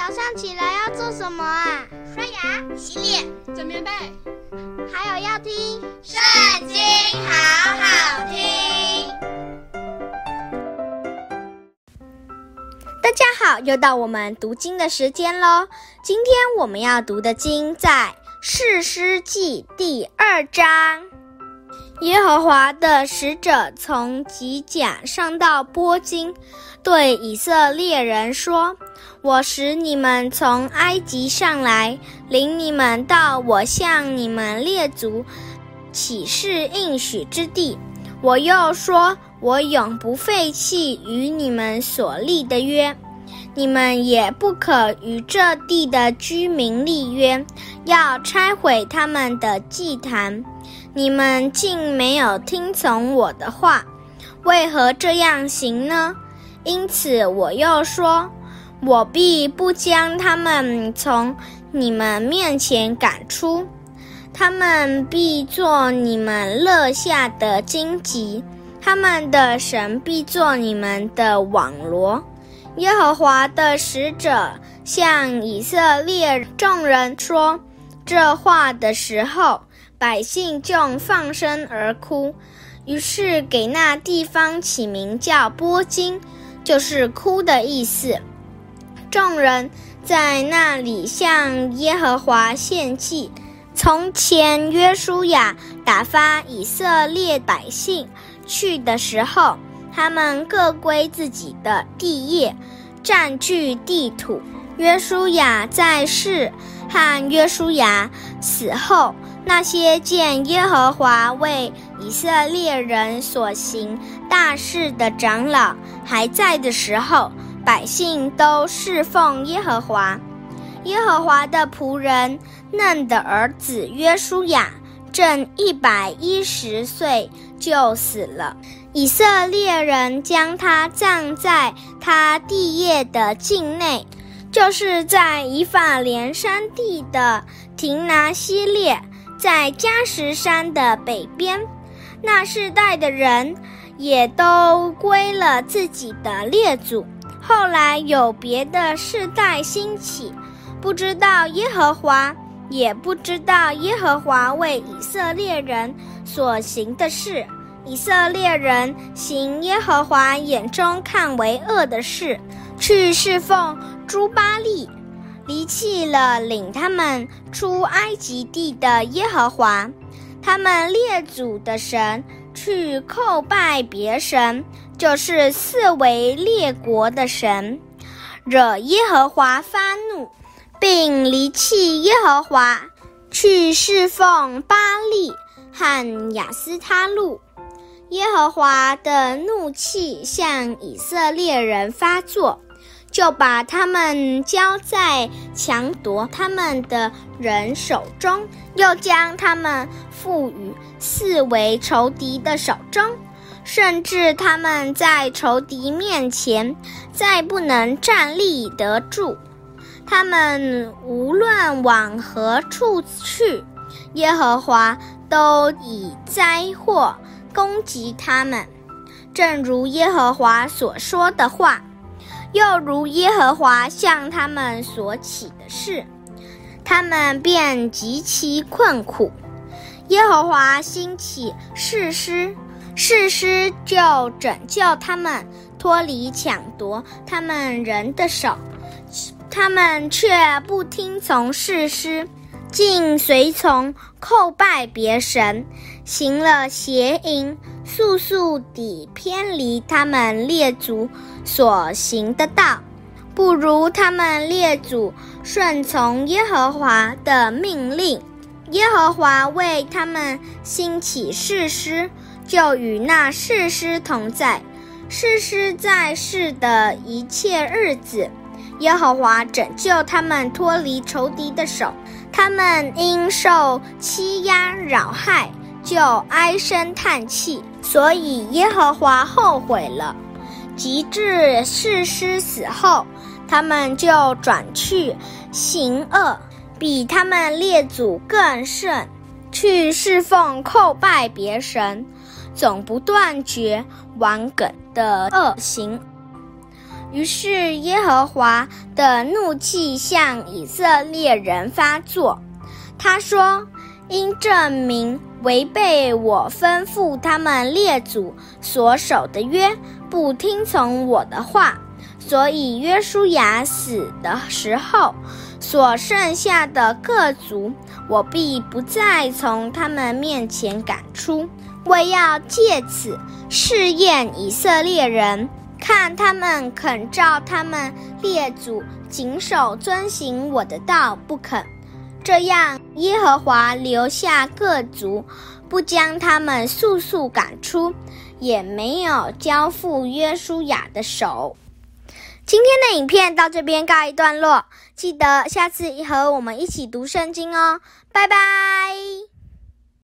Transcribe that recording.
早上起来要做什么啊？刷牙、洗脸、整棉被，还有要听《圣经》，好好听。大家好，又到我们读经的时间喽。今天我们要读的经在《士师记》第二章。耶和华的使者从吉甲上到波金，对以色列人说：“我使你们从埃及上来，领你们到我向你们列祖起誓应许之地。我又说，我永不废弃与你们所立的约，你们也不可与这地的居民立约，要拆毁他们的祭坛。”你们竟没有听从我的话，为何这样行呢？因此我又说，我必不将他们从你们面前赶出，他们必做你们肋下的荆棘，他们的神必做你们的网罗。耶和华的使者向以色列众人说这话的时候，百姓就放声而哭，于是给那地方起名叫波金，就是哭的意思。众人在那里向耶和华献祭。从前约书亚打发以色列百姓去的时候，他们各归自己的地业，占据地土。约书亚在世和约书亚死后。那些见耶和华为以色列人所行大事的长老还在的时候，百姓都侍奉耶和华。耶和华的仆人嫩的儿子约书亚正一百一十岁就死了，以色列人将他葬在他地业的境内，就是在以法莲山地的亭拿西列。在迦实山的北边，那世代的人也都归了自己的列祖。后来有别的世代兴起，不知道耶和华，也不知道耶和华为以色列人所行的事。以色列人行耶和华眼中看为恶的事，去侍奉朱巴利。离弃了领他们出埃及地的耶和华，他们列祖的神，去叩拜别神，就是四围列国的神，惹耶和华发怒，并离弃耶和华，去侍奉巴利和亚斯他录。耶和华的怒气向以色列人发作。就把他们交在抢夺他们的人手中，又将他们赋予四维仇敌的手中，甚至他们在仇敌面前再不能站立得住。他们无论往何处去，耶和华都以灾祸攻击他们，正如耶和华所说的话。又如耶和华向他们所起的事，他们便极其困苦。耶和华兴起誓师，誓师就拯救他们脱离抢夺他们人的手，他们却不听从誓师，竟随从叩拜别神，行了邪淫。速速地偏离他们列祖所行的道，不如他们列祖顺从耶和华的命令。耶和华为他们兴起士师，就与那士师同在。士师在世的一切日子，耶和华拯救他们脱离仇敌的手。他们因受欺压扰害，就唉声叹气。所以耶和华后悔了，及至士师死后，他们就转去行恶，比他们列祖更甚，去侍奉叩拜别神，总不断绝顽梗的恶行。于是耶和华的怒气向以色列人发作。他说：“因这民违背我吩咐他们列祖所守的约，不听从我的话。”所以约书亚死的时候，所剩下的各族，我必不再从他们面前赶出，为要借此试验以色列人，看他们肯照他们列祖谨守遵行我的道，不肯。这样，耶和华留下各族，不将他们速速赶出，也没有交付约书亚的手。今天的影片到这边告一段落，记得下次和我们一起读圣经哦，拜拜。